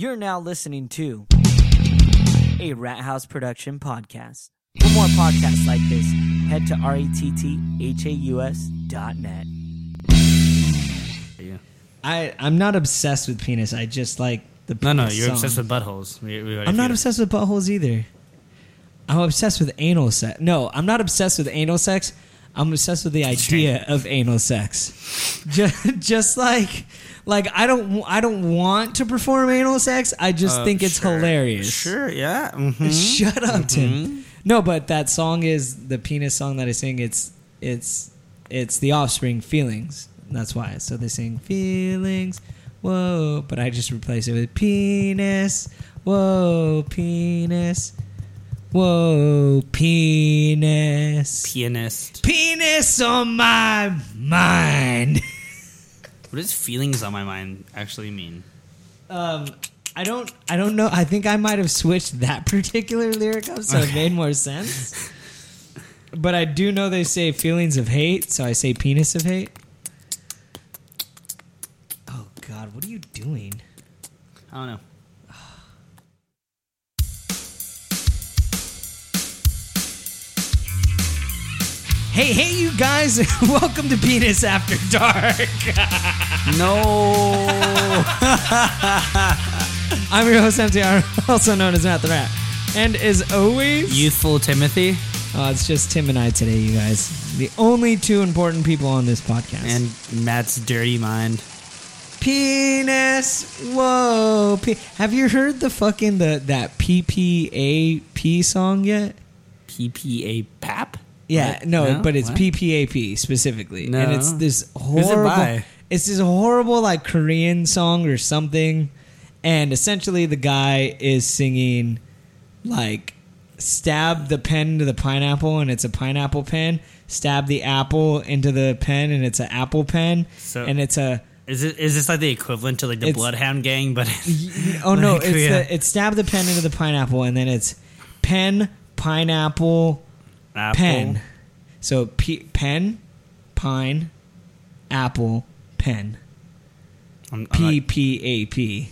You're now listening to a Rat House production podcast. For more podcasts like this, head to retthaus dot net. Yeah. I I'm not obsessed with penis. I just like the No, no, penis you're song. obsessed with buttholes. We, we already I'm not figured- obsessed with buttholes either. I'm obsessed with anal sex. No, I'm not obsessed with anal sex. I'm obsessed with the idea of anal sex. Just, just like, like I don't, I don't want to perform anal sex. I just Uh, think it's sure. hilarious. Sure, yeah. mhm. Shut up, Tim. Mm-hmm. No, but that song is the penis song that I sing. It's, it's, it's the Offspring feelings. That's why. So they sing feelings. Whoa, but I just replace it with penis. Whoa, penis. Whoa, penis. Pianist. penis on my mind. What does feelings on my mind actually mean? Um, I don't. I don't know. I think I might have switched that particular lyric up, so it made more sense. But I do know they say feelings of hate, so I say penis of hate. Oh God, what are you doing? I don't know. Hey, hey, you guys! Welcome to Penis After Dark. No. I'm your host MTR, also known as Matt the Rat, and as always, Youthful Timothy uh, it's just Tim and I today, you guys. The only two important people on this podcast. and Matt's dirty mind. Penis. Whoa. Pe- Have you heard the fucking the that PPAP song yet? PPA pap? Yeah, What? no, but it's What? PPAP specifically, and No. it's this Who's it horrible. by? It's this horrible like Korean song or something, and essentially the guy is singing like stab the pen into the pineapple and it's a pineapple pen. Stab the apple into the pen and it's an apple pen, So- and it's a Is it is this like the equivalent to like the It's- Bloodhound Gang? But Oh no! Like, It's yeah. the, it's stab the pen into the pineapple, and then it's pen pineapple Apple. pen. So p- pen, pine, apple, pen. I'm- I'm P P A P.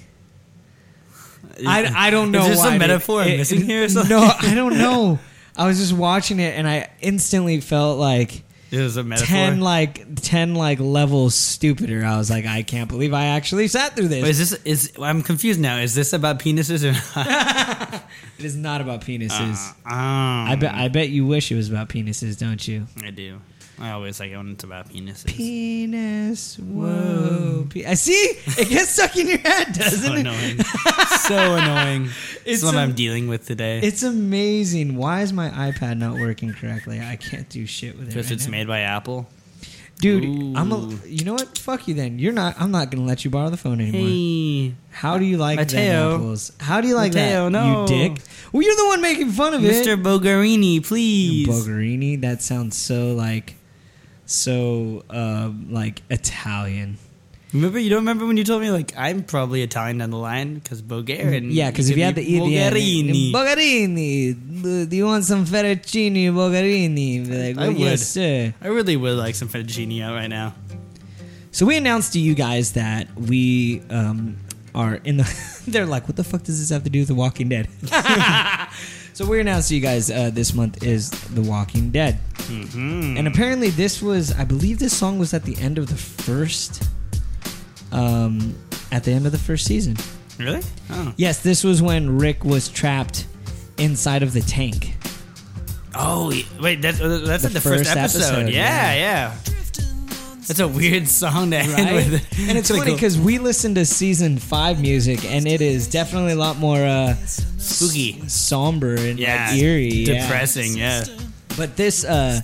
I I don't know. Is there they- metaphor I'm it- missing here or something? No, I don't know. I was just watching it, and I instantly felt like It was a metaphor. ten like ten like levels stupider. I was like, I can't believe I actually sat through this. Wait, is this is I'm confused now. Is this about penises or not? it is not about penises. Ah, I bet. I bet you wish it was about penises, don't you? I do. I always like it when it's about penises. Penis. Whoa. Pe- I see. It gets stuck in your head, doesn't so it? annoying. so annoying. It's It's what I'm dealing with today. It's amazing. Why is my iPad not working correctly? I can't do shit with it. Because right it's now. made by Apple. Dude, Ooh. I'm a. You know what? Fuck you. Then you're not. I'm not gonna let you borrow the phone anymore. Hey, How do you like Mateo. them apples? How do you like Mateo, that? no. You dick. Well, you're the one making fun of Mr. it. Mr. Bogarini, please. Bogarini. That sounds so like, so uh, like Italian. Remember, you don't remember when you told me like I'm probably Italian down the line because Bulgarian. Yeah, because if you had the E the end, Bulgarini. Bogarini, do you want some fettuccine Bogarini? Be Like, I well, yes, would. sir. I really would like some fettuccine out right now. So we announced to you guys that we um, are in the. they're like, what the fuck does this have to do with The Walking Dead? so we announced to you guys uh, this month is The Walking Dead, Mm-hmm. and apparently this was, I believe, this song was at the end of the first. Um, at the end of the first season. Really? Oh. Yes, this was when Rick was trapped inside of the tank. Oh, wait, that's uh, that's The at the first, first episode. episode, yeah, yeah. That's a weird song to end right? with. and it's funny because we listened to season five music, and it is definitely a lot more uh, Spooky. somber and yeah, like, eerie, yeah. depressing. Yeah. But this, uh,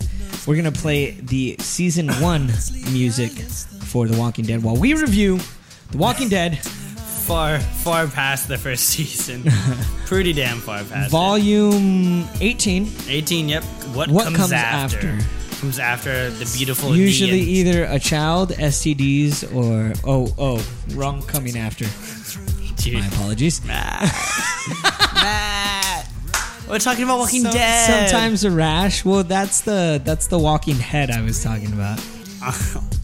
we're gonna play the season one music for The Walking Dead while we review The Walking Dead far, far past the first season. Pretty damn far past. volume eighteen. it. 18. Yep. What, What comes, comes after? after? Comes after the beautiful. Usually either a child, STDs, or oh oh wrong coming after. Dude. My apologies. Matt. Matt. We're talking about Walking Some- Dead. Sometimes a rash. Well, that's the that's the Walking Head I was talking about.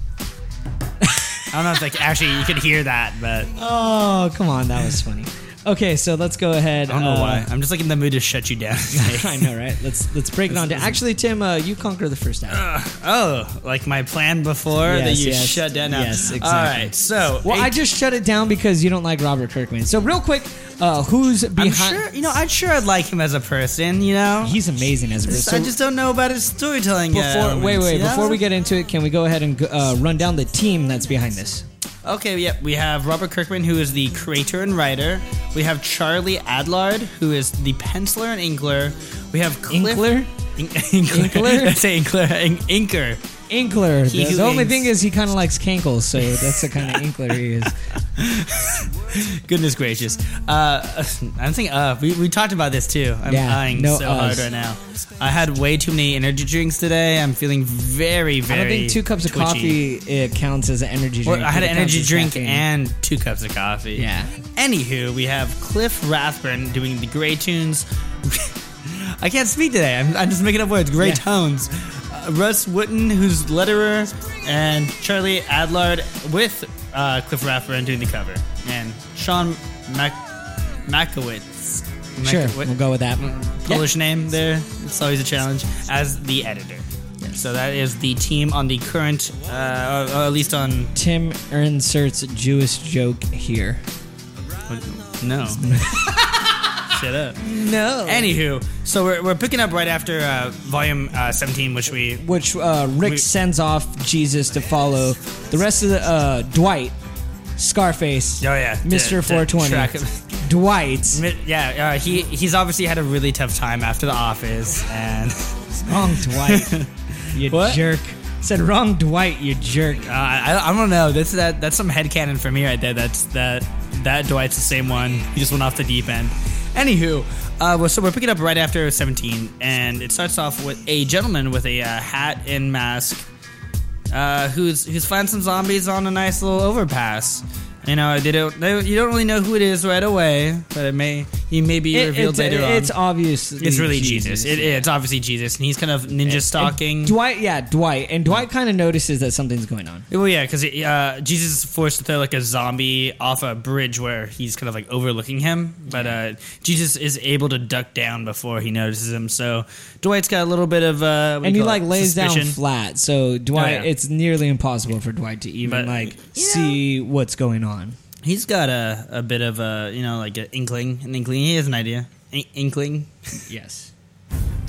I don't know if like actually you could hear that, but Oh, come on, that was funny. Okay, so let's go ahead. I don't know uh, why. I'm just like in the mood to shut you down. I know, right? Let's let's break it on down. Actually, Tim, uh, you conquer the first half. oh, like my plan before that you yes. shut down. Now. Yes, exactly. right, so Well, eight- I just shut it down because you don't like Robert Kirkman. So real quick, uh, who's behind? sure you know. I'm sure I'd like him as a person. You know, He's amazing as a person. I just don't know about his storytelling. before elements, wait wait before we get into it, can we go ahead and uh, run down the team that's behind this? Okay, yep. We have Robert Kirkman, who is the creator and writer. We have Charlie Adlard, who is the penciler and inkler. We have Cliff Inkler, Ink- Inkler. Inkler? Inkler. Ink- Inker. Inkler. He The, the only thing is he kind of likes cankles, so that's the kind of Inkler he is. Goodness gracious. Uh, I'm thinking, uh, we, we talked about this too. I'm Yeah, eyeing no so hard right now. I had way too many energy drinks today. I'm feeling very, I very. don't think two cups of coffee it counts as an energy Well, drink. I had an energy drink caffeine. and two cups of coffee. Yeah. Anywho, we have Cliff Rathburn doing the Gray Tunes. I can't speak today. I'm, I'm just making up words. Gray Yeah. Tones. Rus Wooton, who's letterer, and Charlie Adlard with uh, Cliff Rathburn doing the cover, and Sean Mac- Makowitz. Sure, Makowitz- we'll go with that. Polish name there. It's always a challenge as the editor. So that is the team on the current, uh, or, or at least on Tim inserts Jewish joke here. no. Shut up. No. Anywho, so we're, we're picking up right after uh, volume uh, 17, which we which uh, Rick We- sends off Jesus to follow the rest of the uh, Dwight, Scarface, oh yeah, Mister the- the 420, track- Dwight. Yeah, uh, he he's obviously had a really tough time after the office, and Wrong Dwight, you What? jerk. Said wrong Dwight, you jerk. uh, I, I don't know. That's that that's some headcanon for me right there. That's that that Dwight's the same one. He just went off the deep end. Anywho, uh, so we're picking up right after 17, and it starts off with a gentleman with a uh, hat and mask, uh, who's who's find some zombies on a nice little overpass. You know, they don't they, you don't really know who it is right away, but it may he may be It- revealed later on. it's obvious. It's really Jesus. It, it's obviously Jesus, and he's kind of ninja stalking. Dwight, yeah, Dwight, and Dwight kind of notices that something's going on. well, yeah, because uh, Jesus is forced to throw like a zombie off a bridge where he's kind of like overlooking him, but uh, Jesus is able to duck down before he notices him. So Dwight's got a little bit of uh, and he like it? lays down flat, so Dwight, Oh, yeah. it's nearly impossible for Dwight to even But, like you see what's going on. He's got a, a bit of a you know like an inkling, an inkling. He has an idea, In- inkling. Yes,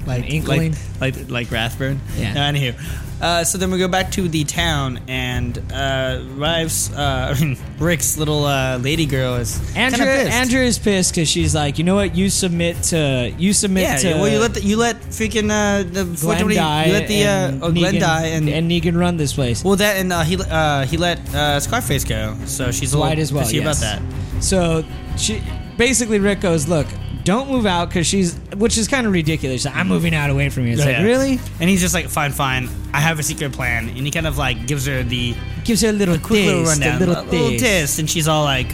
like inkling? like like, like Rathburn. Yeah. No, anywho, uh, so then we go back to the town, and uh, Rives, uh, I mean Rick's little uh, lady girl is Andrea. pissed. Andrea is pissed because she's like, you know what? You submit to you submit Yeah, to well, you let the, you let freaking uh, the Glenn die. you let the and uh, oh, Glenn die, and, and Negan run this place. well that and uh, he uh, he let uh, Scarface go, so she's a Dwight little as well. yes. about that. So she basically Rick goes, look, don't move out because she's, which is kind of ridiculous. Like, I'm mm-hmm. moving out away from you. It's Oh, like yeah. really And he's just like, fine, fine, I have a secret plan, and he kind of like gives her the gives her a little quick little taste, rundown, a little, taste. taste, and she's all like,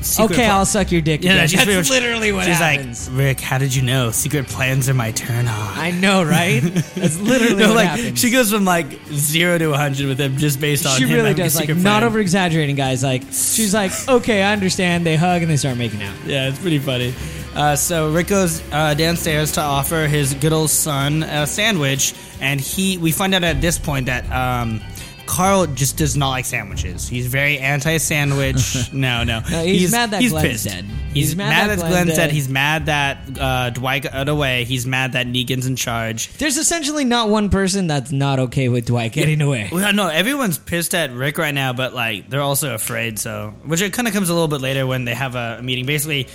secret Okay, pla- I'll suck your dick. Yeah, again. she's That's pretty much- literally what she's happens. like, Rick, how did you know? Secret plans are my turn on. I know, right? That's literally No, what like happens. she goes from like zero to hundred with him just based on She him really having a does. Like, secret not plan. over exaggerating, guys. Like, she's like, okay, I understand. They hug and they start making out. Yeah, it's pretty funny. Uh, so Rick goes uh, downstairs to offer his good old son a sandwich, and he we find out at this point that um, Carl just does not like sandwiches. He's very anti-sandwich. no, no, No, he's mad that he's Glenn's pissed. dead. He's, He's mad, mad that that dead. dead. He's mad that uh, Dwight got away. He's mad that Negan's in charge. There's essentially not one person that's not okay with Dwight getting away. Well, no, everyone's pissed at Rick right now, but like they're also afraid. So, which it kind of comes a little bit later when they have a meeting. Basically,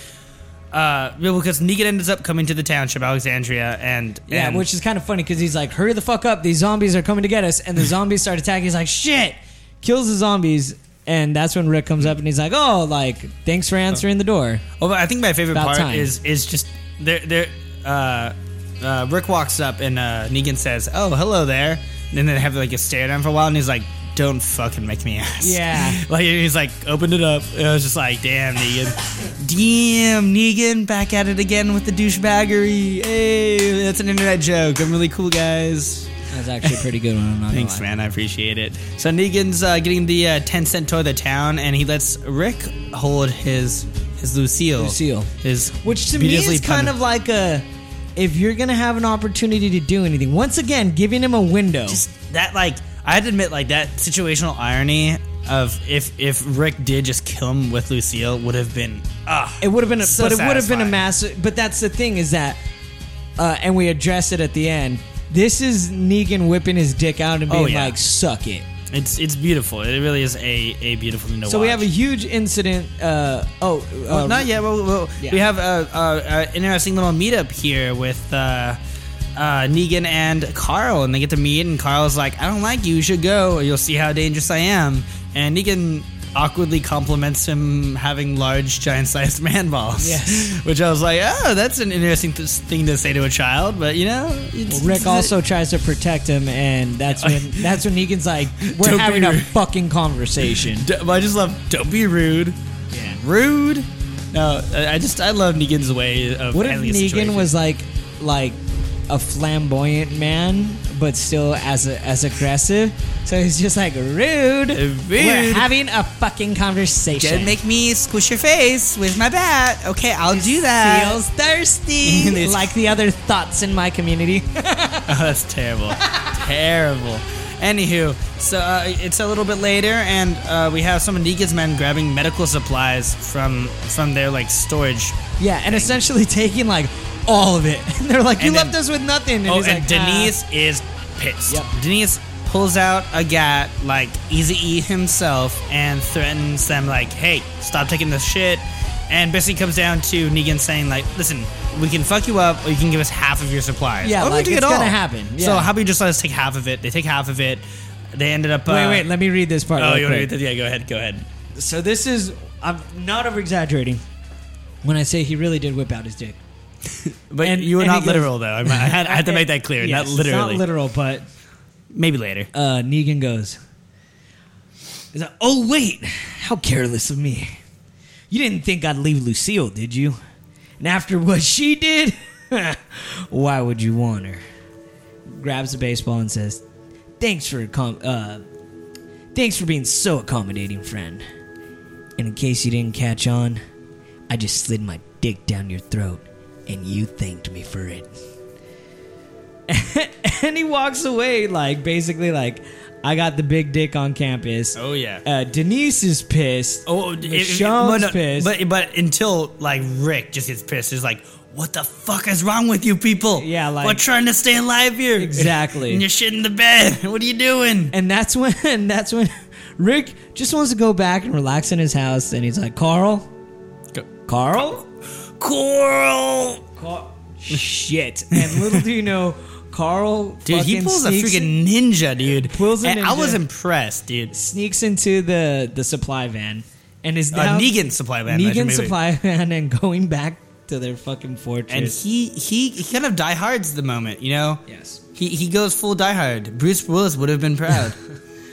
uh, because Negan ends up coming to the township, Alexandria, and Yeah, and- which is kind of funny because he's like, hurry the fuck up. These zombies are coming to get us. And the zombies start attacking. He's like, shit. Kills the zombies. And that's when Rick comes up and he's like, oh, like, thanks for answering the door. Oh, but I think my favorite About part time. is is just there. There, uh, uh, Rick walks up and uh, Negan says, "Oh, hello there." And then they have like a stare down for a while, and he's like, "Don't fucking make me ask." Yeah. like he's like, opened it up. And I was just like, "Damn, Negan, damn Negan, back at it again with the douchebaggery." Hey, that's an internet joke. I'm really cool, guys. That's actually a pretty good one. I'm not Thanks, man. I appreciate it. So Negan's uh, getting the uh, 10 cent toy of the town, and he lets Rick hold his is Lucille. Lucille. is Which to me is kind of like a if you're gonna have an opportunity to do anything. Once again, giving him a window. just that like I had to admit like that situational irony of if if Rick did just kill him with Lucille would have been ah it would have been, a, so but it would have been a satisfying. massive. But that's the thing is that, uh, and we address it at the end. This is Negan whipping his dick out and being Oh, yeah. like, "Suck it." It's it's beautiful. It really is a a beautiful thing to So watch. we have a huge incident. Uh, oh, Well, uh, not yet. Well, well, yeah. We have a, a, a interesting little meetup here with uh, uh, Negan and Carl, and they get to meet. And Carl's like, "I don't like you. You should go. You'll see how dangerous I am." And Negan awkwardly compliments him having large, giant-sized man balls. Yes. which I was like, "Oh, that's an interesting th- thing to say to a child." But you know, Well, Rick also tries to protect him, and that's when that's when Negan's like, "We're having a fucking conversation." But I just love. Don't be rude. Yeah. Rude. No, I I just I love Negan's way of What if Negan situation. was like, like a flamboyant man, but still as a, as aggressive? So he's just like rude. rude. We're having a fucking conversation. Don't make me squish your face with my bat. Okay, I'll do that. Feels thirsty, like the other thoughts in my community. Oh, that's terrible. terrible. Anywho, so uh, it's a little bit later, and uh, we have some of Negan's men grabbing medical supplies from from their like storage. yeah, and essentially taking like all of it. And they're like, "You And then- left us with nothing." And oh, he's and like, Denise is pissed. Yep. Denise pulls out a gat like Easy E himself and threatens them like, "Hey, stop taking this shit." And basically comes down to Negan saying like, "Listen, we can fuck you up, or you can give us half of your supplies." Yeah, Or we like, take it's it all. gonna happen, So yeah. how about you just let us take half of it? They take half of it. They ended up. Wait, uh, wait, let me read this part. Oh, you want to read that? Yeah, go ahead. Go ahead. So this is I'm not over exaggerating when I say he really did whip out his dick. But And- you were not goes- literal though. I, I had, I had to make that clear. Yes, not it's literally. Not literal, but Maybe later. uh, Negan goes. He's like, oh wait, how careless of me. You didn't think I'd leave Lucille, did you? And after what she did, why would you want her? Grabs the baseball and says, "Thanks for com- uh, thanks for being so accommodating, friend. And in case you didn't catch on, I just slid my dick down your throat, and you thanked me for it." and he walks away like basically like I got the big dick on campus. Oh yeah. Uh, Denise is pissed. Oh, if- if- but, pissed. but but until like Rick just gets pissed, he's like, "What the fuck is wrong with you people? Yeah, like- we're trying to stay alive here. Exactly. and you're shitting the bed. What are you doing? and that's when that's when Rick just wants to go back and relax in his house, and he's like, "Carl, Go- Carl, Coral, Carl, shit." And little do you know, Carl, dude, he pulls a freaking ninja, dude. Pulls a and I was impressed, dude. sneaks into the the supply van, and is Uh, Negan supply van. Negan supply van, and going back to their fucking fortress. and he he he kind of diehards the moment, you know. yes. He he goes full diehard. Bruce Willis would have been proud.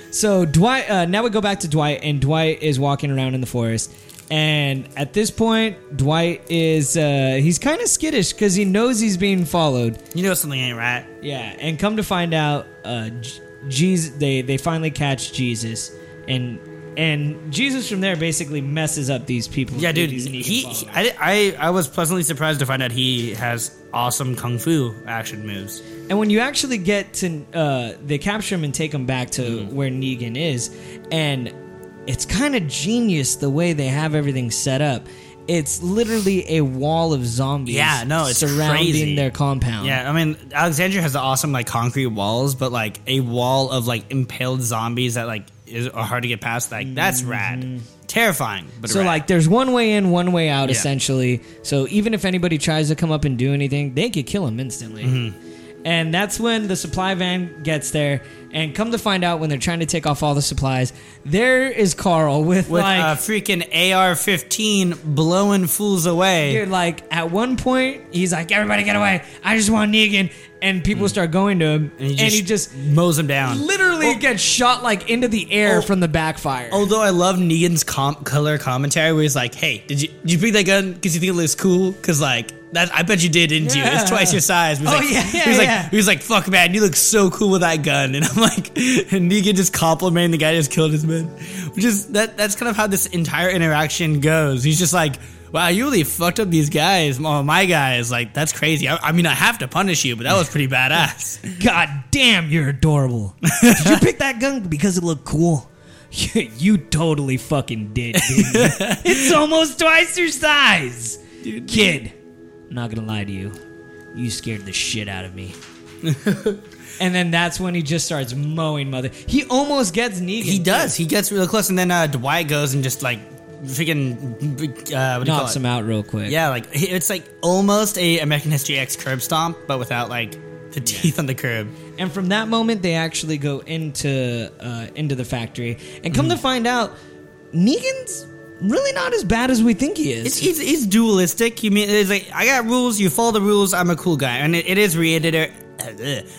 So Dwight, uh, now we go back to Dwight, and Dwight is walking around in the forest. And at this point, Dwight is uh, he's kind of skittish because he knows he's being followed. you know something ain't right. Yeah, and come to find out, uh, Jesus they they finally catch Jesus, and and Jesus from there basically messes up these people. Yeah, dude. he, he I, I I was pleasantly surprised to find out he has awesome kung fu action moves. And when you actually get to, uh, they capture him and take him back to Mm-hmm. where Negan is, and it's kind of genius the way they have everything set up. It's literally a wall of zombies. Yeah, no, it's surrounding crazy. their compound. Yeah, I mean Alexandria has the awesome like concrete walls, but like a wall of like impaled zombies that like is are hard to get past. Like that's rad, terrifying. But Mm-hmm. So rad. like, there's one way in, one way out, Yeah. essentially. So even if anybody tries to come up and do anything, they could kill him instantly. Mm-hmm. And that's when the supply van gets there. And come to find out, when they're trying to take off all the supplies, there is Carl with, with like a freaking AR-15 blowing fools away. Dude, like at one point, he's like, "Everybody get away! I just want Negan," and people start going to him, Mm. and he just, just mows them down. literally gets shot like into the air Oh. from the backfire. Although I love Negan's com- color commentary, where he's like, "Hey, did you did you pick that gun because you think it looks cool? Because like That I bet you did, didn't you? It's twice your size. He was Oh, like, yeah, he yeah, was like, yeah. he was like, "Fuck, man, you look so cool with that gun." And I'm like, and Negan just complimenting the guy who just killed his man, which is that. That's kind of how this entire interaction goes. He's just like, "Wow, you really fucked up these guys, oh, my guys. Like, that's crazy. I, I mean, I have to punish you, but that was pretty badass." God damn, you're adorable. Did you pick that gun because it looked cool? you totally fucking did, it's almost twice your size. Dude. kid, not gonna lie to you. You scared the shit out of me. and then that's when he just starts mowing mother. He almost gets Negan. He does. He gets real close, and then uh, Dwight goes and just like freaking uh, what do you call Knocks him out real quick. Yeah, like it's like almost a American History X curb stomp, but without like the teeth on the curb. And from that moment, they actually go into uh, into the factory, and come Mm-hmm. to find out, Negan's really not as bad as we think he is. It's, it's, it's dualistic. You mean it's like I got rules, you follow the rules. I'm a cool guy, and it, it is uh, reiterated.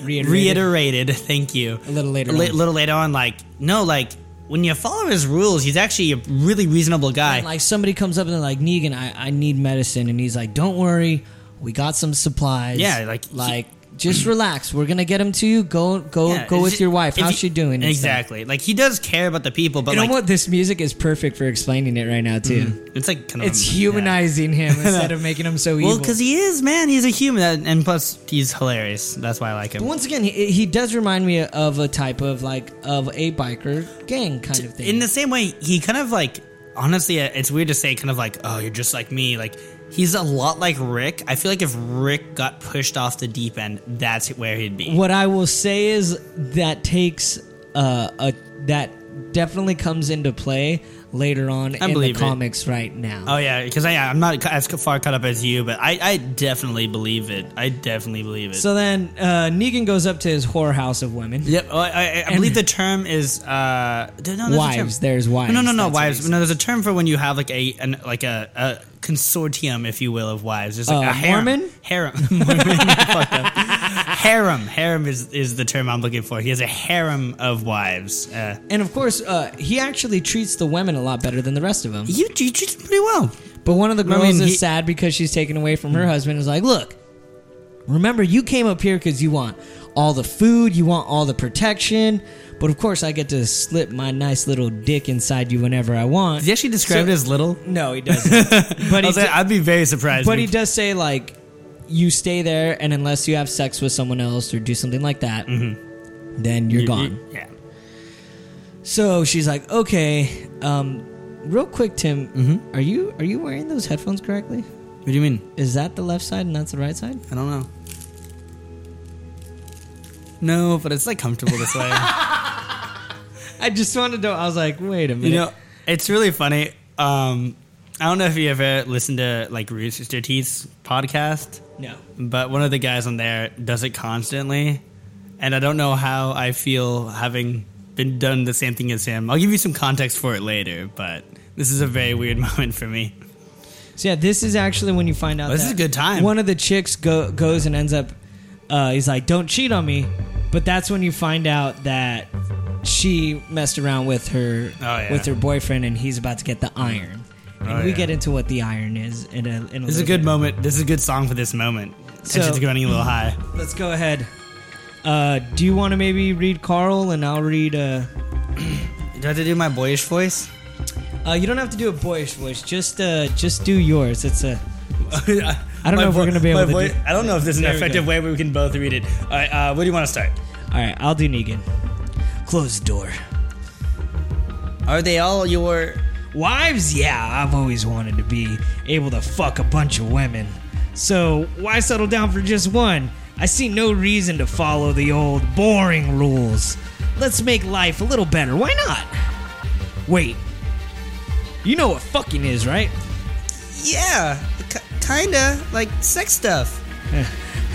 Reiterated. Reiterated. Thank you. A little later A li- little later on, like no, like when you follow his rules, he's actually a really reasonable guy. And, like somebody comes up and they're like, Negan, I, I need medicine, and he's like, Don't worry, we got some supplies. Yeah, like, he- like just relax. We're gonna get him to you. Go go Yeah, go with you- your wife. How's you- she doing? Exactly. Like he does care about the people, but You know what? This music is perfect for explaining it right now too. it's like kind of It's yeah. humanizing him instead of making him so evil. Well, because he is, man. He's a human, and plus he's hilarious. That's why I like him. Once again, he, he does remind me of a type of like of a biker gang kind of thing. In the same way, he kind of like honestly, uh, it's weird to say, kind of like, oh, you're just like me. Like he's a lot like Rick. I feel like if Rick got pushed off the deep end, that's where he'd be. what I will say is that takes uh, a that definitely comes into play later on in the it. comics right now. Oh yeah, because I'm not as far cut up as you, but I, I definitely believe it. I definitely believe it. So then uh, Negan goes up to his whorehouse of women. Yep, oh, I, I, I believe the term is uh, no, there's. Wives, there's wives. No, no, no, That's wives. No, there's a term for when you have like a an, like a, a consortium, if you will, of wives. There's like Uh, a harem. Mormon? Harem. Mormon. Harem. Harem is, is the term I'm looking for. He has a harem of wives. Uh, And of course, uh, he actually treats the women a lot better than the rest of them. you, you treat him pretty well. But one of the girls mean, is he- sad because she's taken away from her husband. Is like, look, remember you came up here because you want all the food, you want all the protection, but of course I get to slip my nice little dick inside you whenever I want. Is he actually described So- as little? No, he doesn't. but I he, was like, d- I'd be very surprised. but he does say like, you stay there, and unless you have sex with someone else or do something like that, then you're you- gone. you- yeah. So she's like, okay. Um, real quick, Tim, Mm-hmm. are you are you wearing those headphones correctly? What do you mean? Is that the left side and that's the right side? I don't know. No, but it's like comfortable this way. I just wanted to. I was like, wait a minute. You know, it's really funny. Um, I don't know if you ever listened to like Rooster Teeth's podcast, no. but one of the guys on there does it constantly, and I don't know how I feel having been done the same thing as him. I'll give you some context for it later, but this is a very weird moment for me. So yeah, this is actually when you find out. This is a good time. One of the chicks go, goes and ends up. Uh, he's like, "Don't cheat on me," but that's when you find out that she messed around with her Oh, yeah. with her boyfriend, and he's about to get the iron. And Oh, we yeah. get into what the iron is in a. In a This is a good bit. moment. This is a good song for this moment. Tension's So- running a little high. Let's go ahead. Uh, do you want to maybe read Carl and I'll read? Uh, Do I have to do my boyish voice? uh, you don't have to do a boyish voice. Just uh, just do yours. It's a. I don't know if we're gonna be able to do- I don't know if this is an There effective way where we can both read it. All right, uh, where do you want to start? All right, I'll do Negan. Close the door. Are they all your? Wives? Yeah, I've always wanted to be able to fuck a bunch of women. So why settle down for just one? I see no reason to follow the old boring rules. Let's make life a little better. Why not? Wait. You know what fucking is, right? Yeah, k- kinda like sex stuff.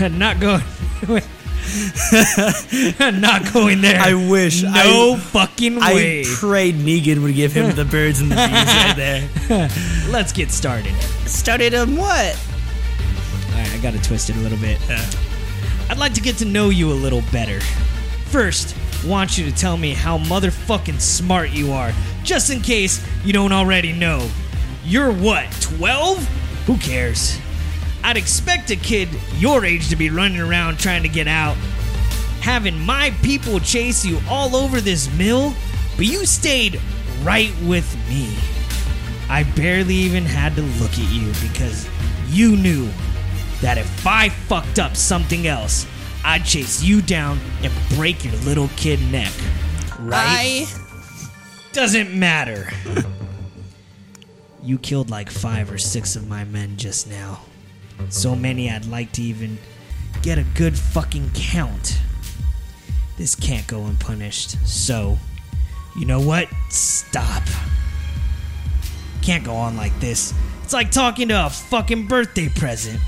not going. not going there. I wish. No I- fucking I way. prayed Negan would give him the birds and the bees right there. Let's get started. Started on what? Alright, I gotta twist it a little bit. I'd like to get to know you a little better. First, want you to tell me how motherfucking smart you are, just in case you don't already know. You're what, 12? Who cares? I'd expect a kid your age to be running around trying to get out, having my people chase you all over this mill, but you stayed right with me. I barely even had to look at you because you knew that if I fucked up something else, I'd chase you down and break your little kid neck. Right? Doesn't matter. you killed like five or six of my men just now. So many I'd like to even get a good fucking count. This can't go unpunished. So, you know what? Stop. Can't go on like this. It's like talking to a fucking birthday present.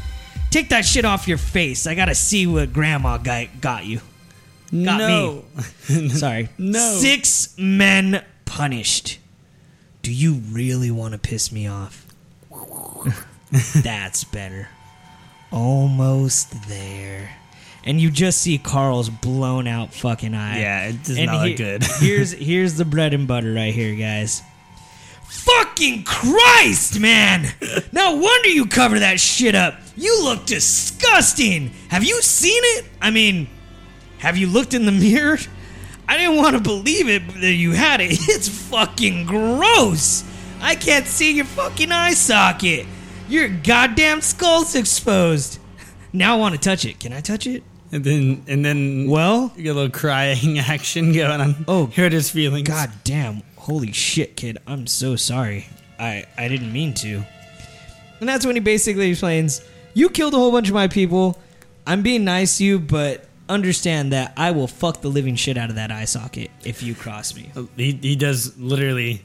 Take that shit off your face. I gotta see what grandma got, got you. Got no. me. Sorry. No. Six men punished. Do you really want to piss me off? That's better. Almost there. And you just see Carl's blown out fucking eye. Yeah, it does And not he- look good. here's here's the bread and butter right here, guys. Fucking Christ, man! No wonder you cover that shit up. You look disgusting. Have you seen it? I mean, have you looked in the mirror? I didn't want to believe it that you had it. It's fucking gross. I can't see your fucking eye socket. Your goddamn skull's exposed. Now I want to touch it. Can I touch it? and then and then Well, you get a little crying action going on. Oh, hurt his feelings. God damn. Holy shit, kid. I'm so sorry. I I didn't mean to. And that's when he basically explains, "You killed a whole bunch of my people. I'm being nice to you, but understand that I will fuck the living shit out of that eye socket if you cross me." Oh, he he does literally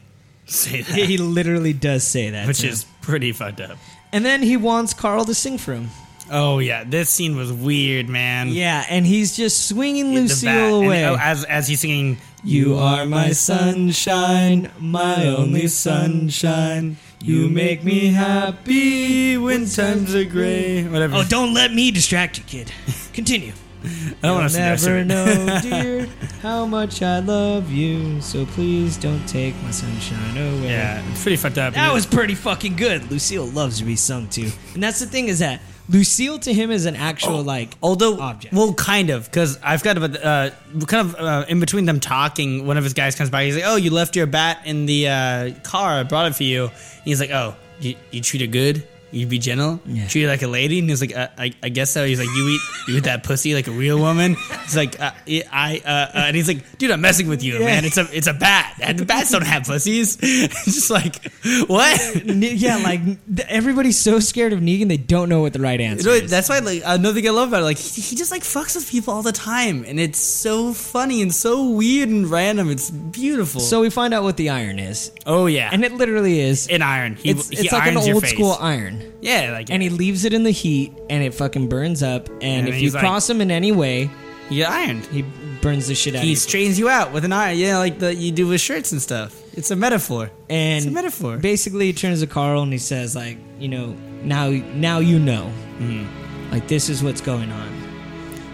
say that, he literally does say that, which to him. is pretty fucked up. And then he wants Carl to sing for him. Oh yeah, this scene was weird, man. Yeah, and he's just swinging The Lucille bat- and, away. oh, as as he's singing, You are my sunshine, my only sunshine. You make me happy when times are gray. Whatever. Oh, don't let me distract you, kid. Continue. I don't want to never know, dear, how much I love you. So please don't take my sunshine away. Yeah, it's pretty fucked up. That was pretty fucking good. Lucille loves to be sung to. And that's the thing is that Lucille to him is an actual, like, Although, object. well, kind of, because I've got about uh, kind of uh, in between them talking. One of his guys comes by. He's like, "Oh, you left your bat in the uh, car. I brought it for you." And he's like, "Oh, you, you treat it good. You be gentle. Yeah. Treat her like a lady." And he's like, uh, I, "I guess so." He's like, "You eat you eat that pussy like a real woman." He's like, uh, "I," uh, uh, and he's like, "Dude, I'm messing with you, man. It's a it's a bat. And the bats don't have pussies." it's just like, what? Yeah, like, everybody's so scared of Negan, they don't know what the right answer You know, is. that's why like another thing I love about it, like he, he just like fucks with people all the time, and it's so funny and so weird and random. It's beautiful. So we find out what the iron is. oh yeah, And it literally is. an iron, he, it's he it's like an old face. school iron. Yeah, like And he leaves it in the heat and it fucking burns up. And, And if you he's like- cross him in any way, you get ironed. he burns the shit out He of you. straightens you out with an iron. Yeah, like the you do with shirts and stuff. It's a metaphor. And It's a metaphor. Basically, he turns to Carl and he says, like, you know, now now you know. Mm-hmm. Like, this is what's going on.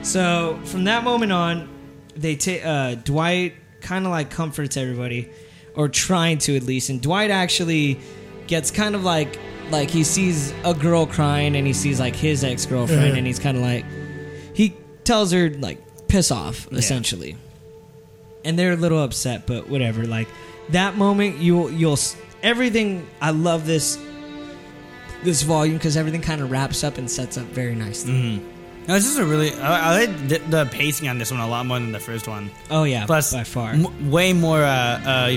So from that moment on, they take uh, Dwight kind of like comforts everybody, or trying to at least. And Dwight actually gets kind of like like he sees a girl crying and he sees like his ex girlfriend and he's kind of like he tells her like piss off essentially, and they're a little upset, but whatever. Like that moment, you'll you'll everything. I love this this volume because everything kind of wraps up and sets up very nicely. Mm-hmm. No, this is a really. I, I like the, the pacing on this one a lot more than the first one. Oh yeah, Plus, by far. m- way more uh, uh,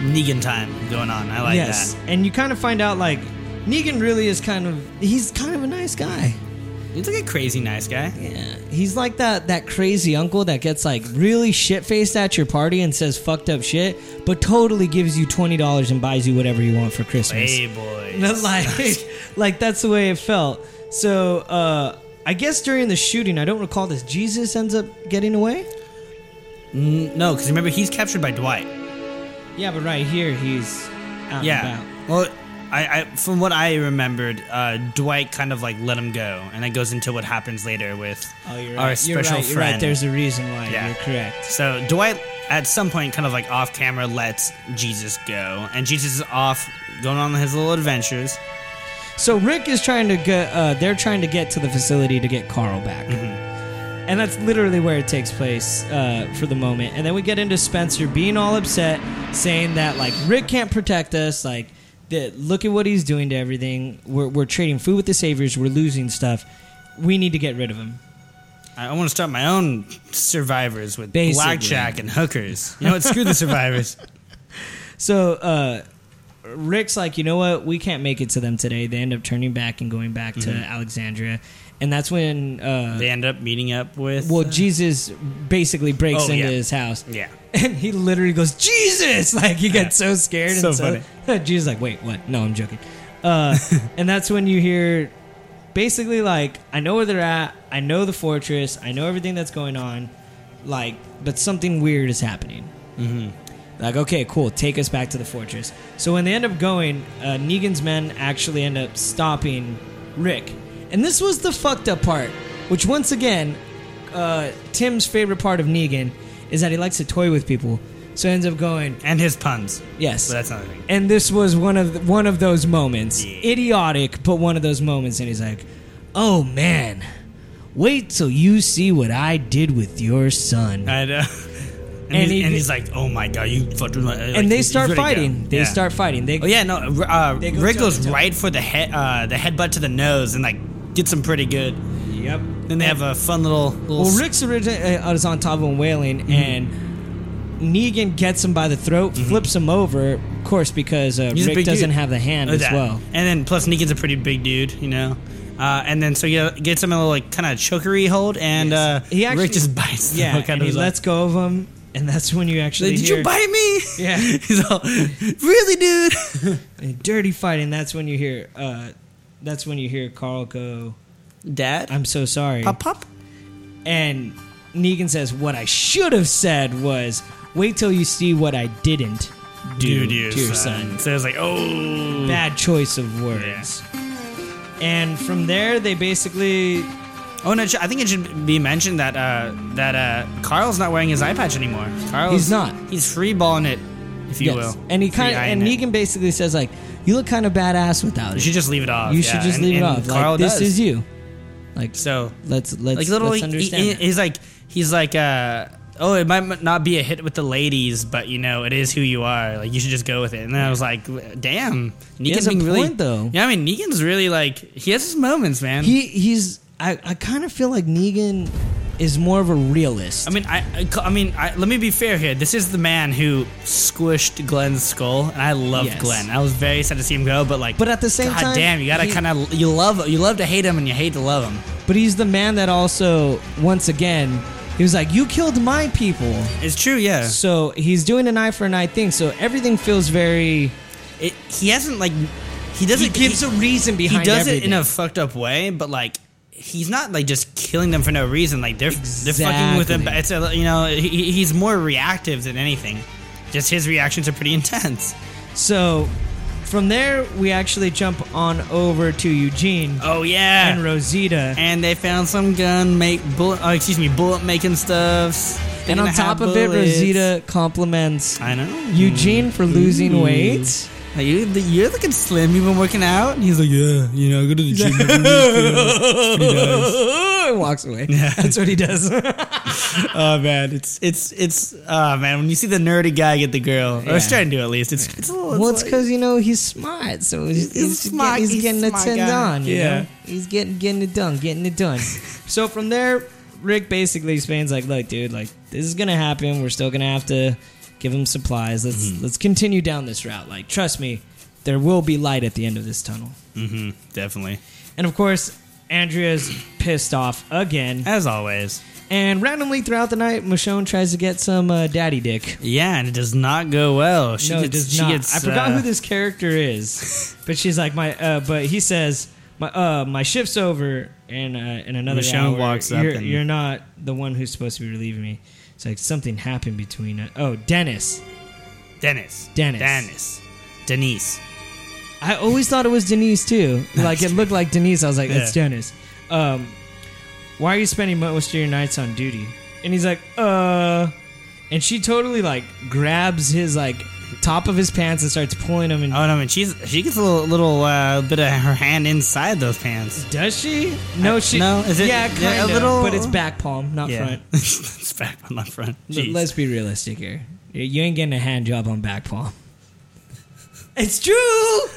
Negan time going on. I like yes, that. and you kind of find out like Negan really is kind of he's kind of a nice guy. He's like a crazy nice guy. Yeah, he's like that that crazy uncle that gets like really shit faced at your party and says fucked up shit, but totally gives you twenty dollars and buys you whatever you want for Christmas. Hey boys. Like, like that's the way it felt. So, uh, I guess during the shooting, I don't recall this. Jesus ends up getting away. No, because remember he's captured by Dwight. Yeah, but right here he's out Yeah. and about. Well, I, I from what I remembered, uh, Dwight kind of like let him go, and that goes into what happens later with Oh, you're our special you're right. You're friend. right. There's a reason why. Yeah. You're correct. So Dwight, at some point, kind of like off camera, lets Jesus go, and Jesus is off going on his little adventures. So Rick is trying to get. Uh, they're trying to get to the facility to get Carl back, and that's literally where it takes place uh, for the moment. And then we get into Spencer being all upset, saying that like Rick can't protect us. Like, that look at what he's doing to everything. We're we're trading food with the Saviors. We're losing stuff. We need to get rid of him. I want to start my own survivors with Basically. blackjack and hookers. You know what? Screw the survivors. So uh, Rick's like, you know what? We can't make it to them today. They end up turning back and going back to Alexandria, and that's when uh, They end up meeting up with. well, Jesus basically breaks Oh, into yeah. his house, yeah. and he literally goes, "Jesus!" Like he gets so scared. So and so Jesus is like, "Wait, what? No, I'm joking." Uh, and that's when you hear, basically, like, I know where they're at. I know the fortress. I know everything that's going on. Like, but something weird is happening. Mm-hmm. Like, okay, cool, take us back to the fortress. So when they end up going, uh, Negan's men actually end up stopping Rick. And this was the fucked up part, which once again, uh, Tim's favorite part of Negan is that he likes to toy with people. So ends up going, And his puns. yes. But that's not thing. and this was one of the, one of those moments, Yeah. idiotic, but one of those moments. And he's like, "Oh man, wait till you see what I did with your son." I know. And, And he's, he- and he's like, "Oh my god, you fucked with my." like, and they start ready to go. fighting. They Yeah. start fighting. They Oh yeah, no. Uh, Rick toe goes toe. right for the head, uh, the headbutt to the nose, and like gets him pretty good. Yep. Then they have a fun little. little Well, Rick's originally uh, is on top of him wailing, Mm-hmm. and Negan gets him by the throat, flips him over, of course, because uh, Mm-hmm. He's a Rick doesn't dude. have the hand Look as that. well. And then plus Negan's a pretty big dude, you know. Uh, and then so he uh, gets him in a little like kind of chokery hold, and uh, He actually- Rick just bites. the Yeah, fuck out and of he his lets go of him, and that's when you actually Like, Did hear you bite me? Yeah. He's all, really, dude? dirty fighting. that's when you hear. Uh, that's when you hear Carl go, Dad? "I'm so sorry," pop pop. and Negan says, "What I should have said was, wait till you see what I didn't do Dude, your to your son. son." So it's like, oh. Bad choice of words. And from there, they basically Oh no! I think it should be mentioned that uh, that uh, Carl's not wearing his eye patch anymore. Carl's, He's not. He's freeballing it, if you Yes. will. And he kind of and it. Negan basically says like, "You look kind of badass without it. You should just leave it off. You yeah. should just And- leave it off. Carl like this is you. Like So let's let's like literally. let's he- understand. he- that. he's like he's like uh oh it might not be a hit with the ladies, but you know it is who you are. Like you should just go with it. And then I was like, damn, Negan's a really point, though. Yeah, I mean Negan's really like he has his moments, man. he he's I, I kind of feel like Negan is more of a realist. I mean, I, I, mean, I, let me be fair here. This is the man who squished Glenn's skull, and I loved Yes. Glenn. I was very sad to see him go, but like, But at the same God time, damn, you gotta kind of you love you love to hate him and you hate to love him. but he's the man that also once again he was like, "You killed my people." It's true, yeah. So he's doing an eye for an eye thing. So everything feels very. It, he hasn't like he He doesn't gives a reason behind. he does everything. it in a fucked up way, but like he's not like just killing them for no reason. Like they're they're fucking with him. Exactly. It's a, you know he, he's more reactive than anything. Just his reactions are pretty intense. So from there, we actually jump on over to Eugene Oh yeah, and Rosita. and they found some gun make bullet. Oh, excuse me, bullet making stuffs. And on top of it. Rosita compliments I know Eugene for losing Ooh. weight. Like, you, you're looking slim. You've been working out. And he's like, yeah, you know, I go to the gym every week. You know, it's pretty nice. walks away. Yeah. That's what he does. Oh man, it's it's it's oh man, when you see the nerdy guy get the girl, or is trying to do at least, it's it's a little. well, it's like- because you know he's smart, so he's, He's he's, smart, Getting, he's, he's getting it smart turned guy. on. You Yeah. know? he's getting getting it done, getting it done. so from there, Rick basically explains like, "Look, dude, like this is gonna happen. We're still gonna have to give them supplies. Let's Mm-hmm. let's continue down this route. Like, trust me, there will be light at the end of this tunnel." Mhm, definitely, And of course, Andrea's pissed off again. as always. And randomly throughout the night, Michonne tries to get some uh, daddy dick. Yeah, and it does not go well. She no, gets, it does she not. Gets, I forgot uh, who this character is, but she's like my. Uh, but he says my uh, my shift's over, and uh, in another Michonne hour, walks up you're, and- you're not the one who's supposed to be relieving me. It's like something happened between. Uh, oh, Dennis. Dennis, Dennis. Dennis, Denise. I always thought it was Denise too. Like it looked like Denise. I was like, it's Yeah. Dennis. Um, why are you spending most of your nights on duty? And he's like, uh, and she totally like grabs his like top of his pants and starts pulling them. And Oh no, man, she's she gets a little, little uh, bit of her hand inside those pants. does she? No, I- she. no, is it- Yeah, yeah, kind a of. little- but it's back palm, not front. it's back palm, not front. Jeez. Let's be realistic here. You- You ain't getting a hand job on back palm. It's true.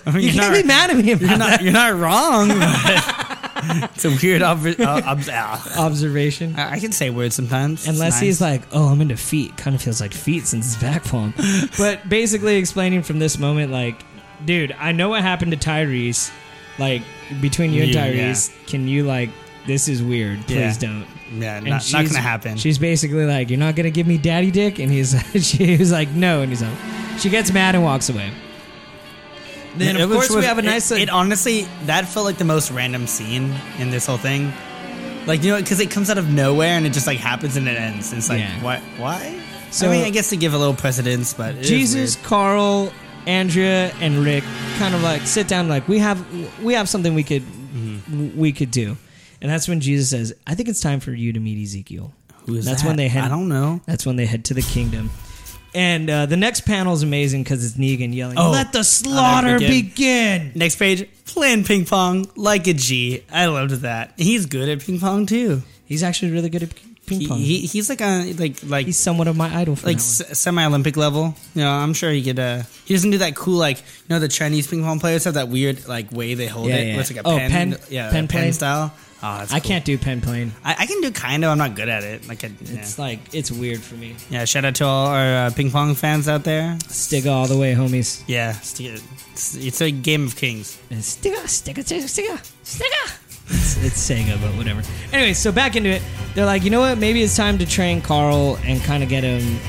I mean, you can't not- be mad at me about You're not that you're not wrong. It's a weird. Ob- uh, ob- uh, observation. I I can say words sometimes. It's Unless nice. he's like, oh, I'm into feet. Kind of feels like feet since his back palm. but basically explaining from this moment, like, dude, I know what happened to Tyrese. Like, between you and You, Tyrese, can you, like, this is weird. Please Yeah. don't. yeah, And not, not she's- gonna happen. She's basically like, you're not going to give me daddy dick? And he's she was like, no. And he's like, she gets mad and walks away. Then, It of was- course, we have a nice. It, honestly, that felt like the most random scene in this whole thing. Like you know, because it comes out of nowhere and it just like happens and it ends. It's like, Yeah. what? Why? So- I mean, I guess to give a little precedence, but it Jesus. Carl, Andrea, and Rick kind of like sit down, like we have we have something we could Mm-hmm. we could do, and that's when Jesus says, "I think it's time for you to meet Ezekiel." Who is that's that? when they head- I don't know. That's when they head to the kingdom. And uh, the next panel is amazing because it's Negan yelling, Oh, "Let the slaughter begin." begin!" Next page, playing ping pong like a G. I loved that. He's good at ping pong too. He's actually really good at ping He, pong. he he's like a like like He's somewhat of my idol. For like s- semi-Olympic level. You know, I'm sure he could. uh He doesn't do that cool like you know the Chinese ping pong players have that weird like way they hold Yeah, it. yeah. It's like a Oh, pen, pen- yeah, pen pen, play? pen style. Oh, I cool. can't do pen playing. I, I can do kind of. I'm not good at it. Like, I, yeah. It's like it's weird for me. yeah. Shout out to all our uh, ping pong fans out there. Stigga all the way, homies. Yeah, it's, it's a game of kings. Stigga, Stigga, Stigga, Stigga, Stigga. It's, it's Sega, but whatever. Anyway, so back into it. They're like, you know what? Maybe it's time to train Carl and kind of get him,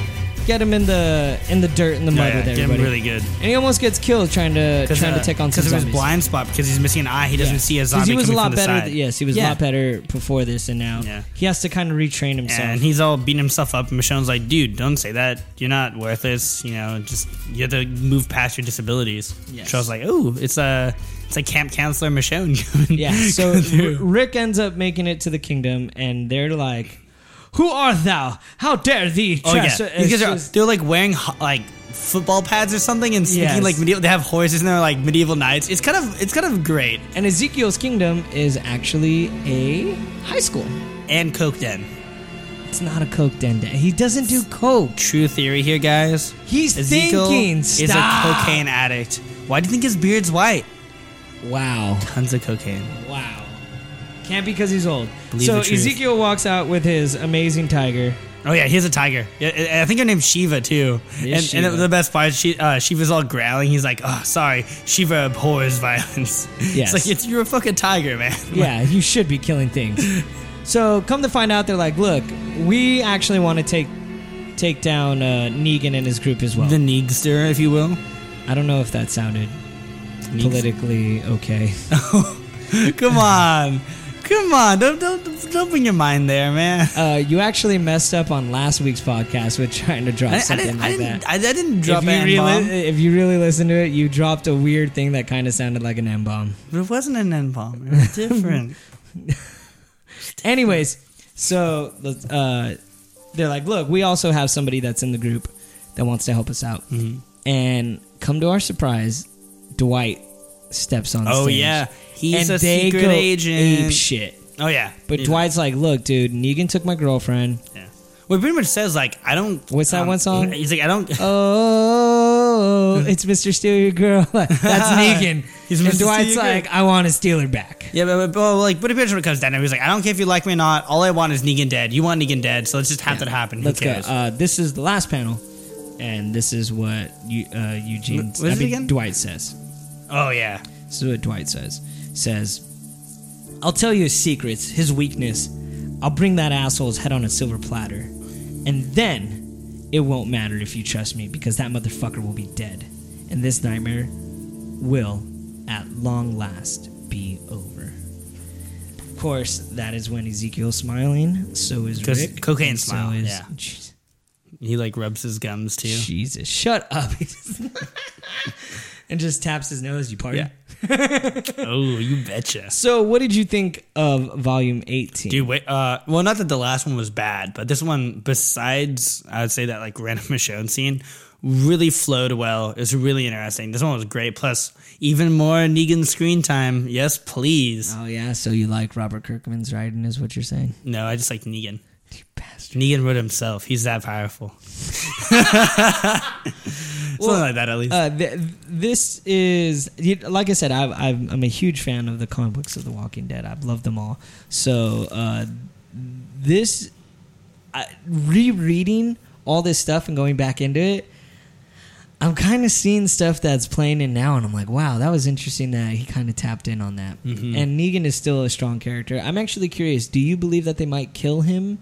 get him in the in the dirt in the mud Yeah, with yeah, get him really good. and he almost gets killed trying to trying to uh, take on some because of his blind spot because he's missing an eye. He doesn't Yeah. see a zombie. He was a lot better. th- yes, he was a lot better before this, and now Yeah. he has to kind of retrain himself. And he's all beating himself up. And Michonne's like, dude, don't say that. You're not worthless. You know, just you have to move past your disabilities. Yes. Michonne's like, oh, it's a it's a camp counselor Michonne. Yeah. So. R- Rick ends up making it to the kingdom, and they're like, "Who art thou? How dare thee?" oh yeah, trespass-" because It's they're, just- they're like wearing like football pads or something and speaking Yes. like medieval. They have horses and they're like medieval knights. It's kind of it's kind of great. and Ezekiel's kingdom is actually a high school. And Coke Den. It's not a coke den. den. He doesn't do coke. True theory here, guys. He's Ezekiel thinking. is a cocaine addict. Why do you think his beard's white? Wow. Tons of cocaine. Wow. Can't be because he's old. Believe so the truth. Ezekiel walks out with his amazing tiger. Oh yeah, he has a tiger. Yeah, I think her name's Shiva too. And, is and the best part, is she, uh, Shiva's all growling. He's like, "Oh, sorry, Shiva abhors violence." Yes. it's like it's, you're a fucking tiger, man. Yeah, you should be killing things. So come to find out, they're like, look, we actually want to take take down uh, Negan and his group as well. the Neegster, if you will. I don't know if that sounded politically okay. Come on, come on! Don't don't don't bring your mind there, man. Uh, you actually messed up on last week's podcast with trying to drop I, something I like didn't, that. I, I didn't drop if you, an really, bomb. if you really listen to it, you dropped a weird thing that kind of sounded like an M bomb. But it wasn't an N bomb. It was different. Anyways, so uh, they're like, look, we also have somebody that's in the group that wants to help us out. Mm-hmm. And come to our surprise, Dwight steps on oh stage. yeah, he's and a they secret go agent. ape shit. Oh yeah, But Yeah. Dwight's like, look, dude, Negan took my girlfriend. Yeah. Well, he pretty much says like, I don't. um, What's that one song? He's like, I don't. Oh, it's Mr. Steal Your Girl. That's Negan. He's and Mr. Dwight's like, I want to steal her back. Yeah, but, but, but like, but when it comes down it, he's like, I don't care if you like me or not. All I want is Negan dead. You want Negan dead, so let's just have that happen. Let's go. cares? Uh, this is the last panel, and this is what you, uh, Eugene, What- what is I mean, again? Dwight says. Oh yeah. This is what Dwight says. Says, I'll tell you his secrets, his weakness. I'll bring that asshole's head on a silver platter. And then it won't matter if you trust me because that motherfucker will be dead. And this nightmare will, at long last, be over. Of course, that is when Ezekiel's smiling. So is Rick. cocaine and so smile, is- yeah. Jeez. He like rubs his gums too. Jesus, shut up. and just taps his nose. You pardon? oh, you betcha. So, what did you think of Volume 18? Dude, wait. Uh, well, not that the last one was bad, but this one, besides, I would say that like random Michonne scene, really flowed well. It was really interesting. This one was great. Plus, even more Negan screen time. Yes, please. Oh yeah, so you like Robert Kirkman's writing, is what you're saying? No, I just like Negan. You bastard. Negan wrote himself. He's that powerful. Something like that, at least. Uh, th- this is like I said. I've, I've, I'm a huge fan of the comic books of The Walking Dead. I've loved them all. So uh, this I, rereading all this stuff and going back into it, I'm kind of seeing stuff that's playing in now, and I'm like, wow, that was interesting that he kind of tapped in on that. Mhm. And Negan is still a strong character. I'm actually curious. Do you believe that they might kill him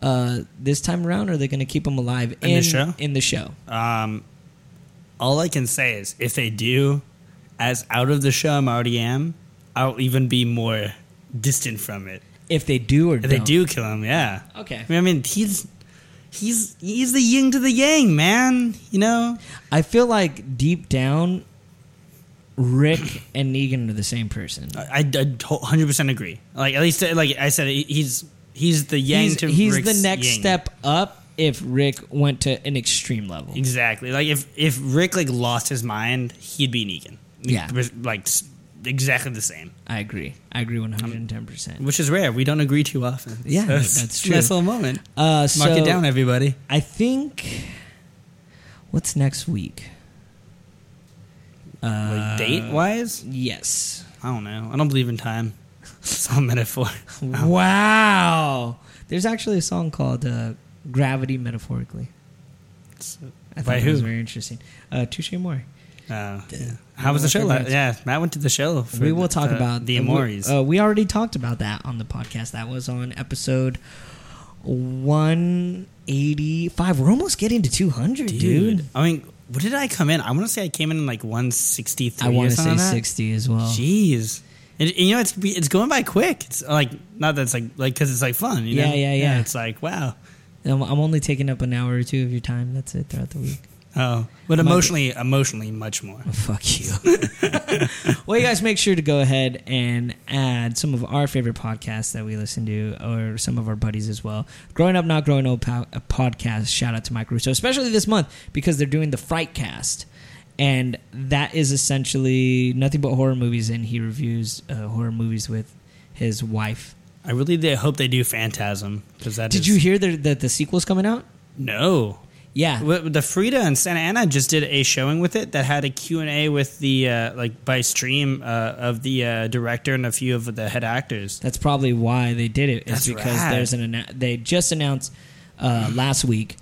uh, this time around, or are they going to keep him alive In the show? In the show. Um, all I can say is if they do, as out of the show I'm already am, I'll even be more distant from it. If they do or If they don't. do kill him, yeah. Okay. I mean, he's he's he's the yin to the yang, man. You know. I feel like deep down, Rick and Negan are the same person. I, hundred percent agree. Like at least, like I said, he's he's the yang he's to he's Rick's the next yin. step up if Rick went to an extreme level. Exactly. Like if if Rick like lost his mind, he'd be Negan. Yeah. Like exactly the same, I agree. I agree 110%. which is rare. We don't agree too often. Yeah, So that's a true. Nice little moment. Uh, so Mark it down, everybody. I think. What's next week? Uh, Like date wise, Yes. I don't know. I don't believe in time. It's all metaphor. Wow. There's actually a song called uh, "Gravity Metaphorically." I thought By it was who? very interesting. Uh, Touche Amore. Uh, yeah. How was the show? Yeah, Matt went to the show. For we will the- talk the- about the Amores. Uh, we already talked about that on the podcast. That was on episode 185. We're almost getting to 200, dude. I mean, what did I come in? I want to say I came in like 163 I want to say something like that. 60 as well. Jeez. And, and, you know, it's it's going by quick. It's like not that it's like like because it's like fun. You Yeah, know? yeah, yeah. It's like wow. I'm, I'm only taking up an hour or two of your time. That's it throughout the week. Oh, but emotionally, emotionally, much more. Oh, fuck you. well, you guys make sure to go ahead and add some of our favorite podcasts that we listen to, or some of our buddies as well. Growing Up, Not Growing Old po- podcast. Shout out to Mike Russo, especially this month because they're doing the Fright Cast, and that is essentially nothing but horror movies, and he reviews uh, horror movies with his wife. I really did hope they do Phantasm because that Did is- you hear that the, the sequel's coming out? No. Yeah, The Frida and Santa Ana just did a showing with it that had a Q&A with the uh, like by stream uh, of the uh, director and a few of the head actors. That's probably why they did it. Is That's because rad. there's an they just announced uh, last week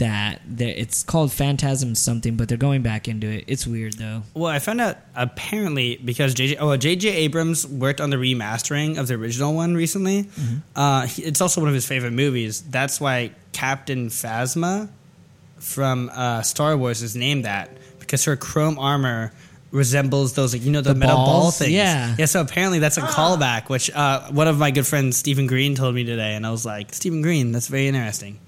that it's called Phantasm something, but they're going back into it. It's weird though. Well, I found out apparently because JJ oh JJ Abrams worked on the remastering of the original one recently. Uh, he- it's also one of his favorite movies. That's why Captain Phasma from uh, Star Wars is named that because her chrome armor resembles those like you know the, The metal ball things. Yeah. yeah. So apparently that's a callback, which uh, one of my good friends Stephen Green told me today, and I was like Stephen Green, that's very interesting.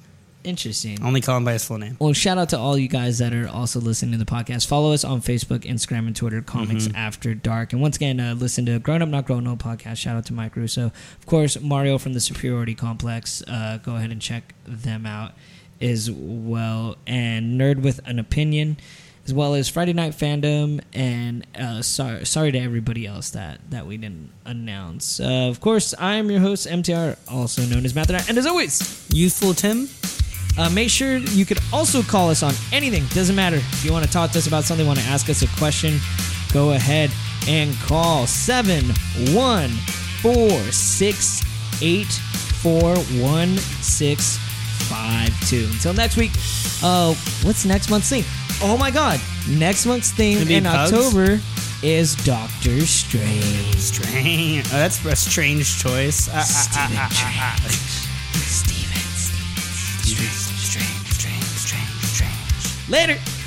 Interesting. Only call him by his full name. Well, shout out to all you guys that are also listening to the podcast. Follow us on Facebook, Instagram, and Twitter, Comics Mm-hmm. After Dark. And once again, uh, listen to Grown Up Not Grown Old podcast. Shout out to Mike Russo. Of course, Mario from the Superiority Complex. Uh, go ahead and check them out as well. And Nerd with an Opinion, as well as Friday Night Fandom. And uh, sorry, sorry to everybody else that, that we didn't announce. Uh, of course, I am your host, MTR, also known as Matt And as always, Youthful Tim. Uh, make sure you could also call us on anything. Doesn't matter. If you want to talk to us about something, want to ask us a question, go ahead and call 71468411652. Until next week, uh, what's next month's theme? Oh my god. Next month's theme in pugs? October is Doctor Strange. Strange. Oh, that's a strange choice. Ah, ah, ah, Later.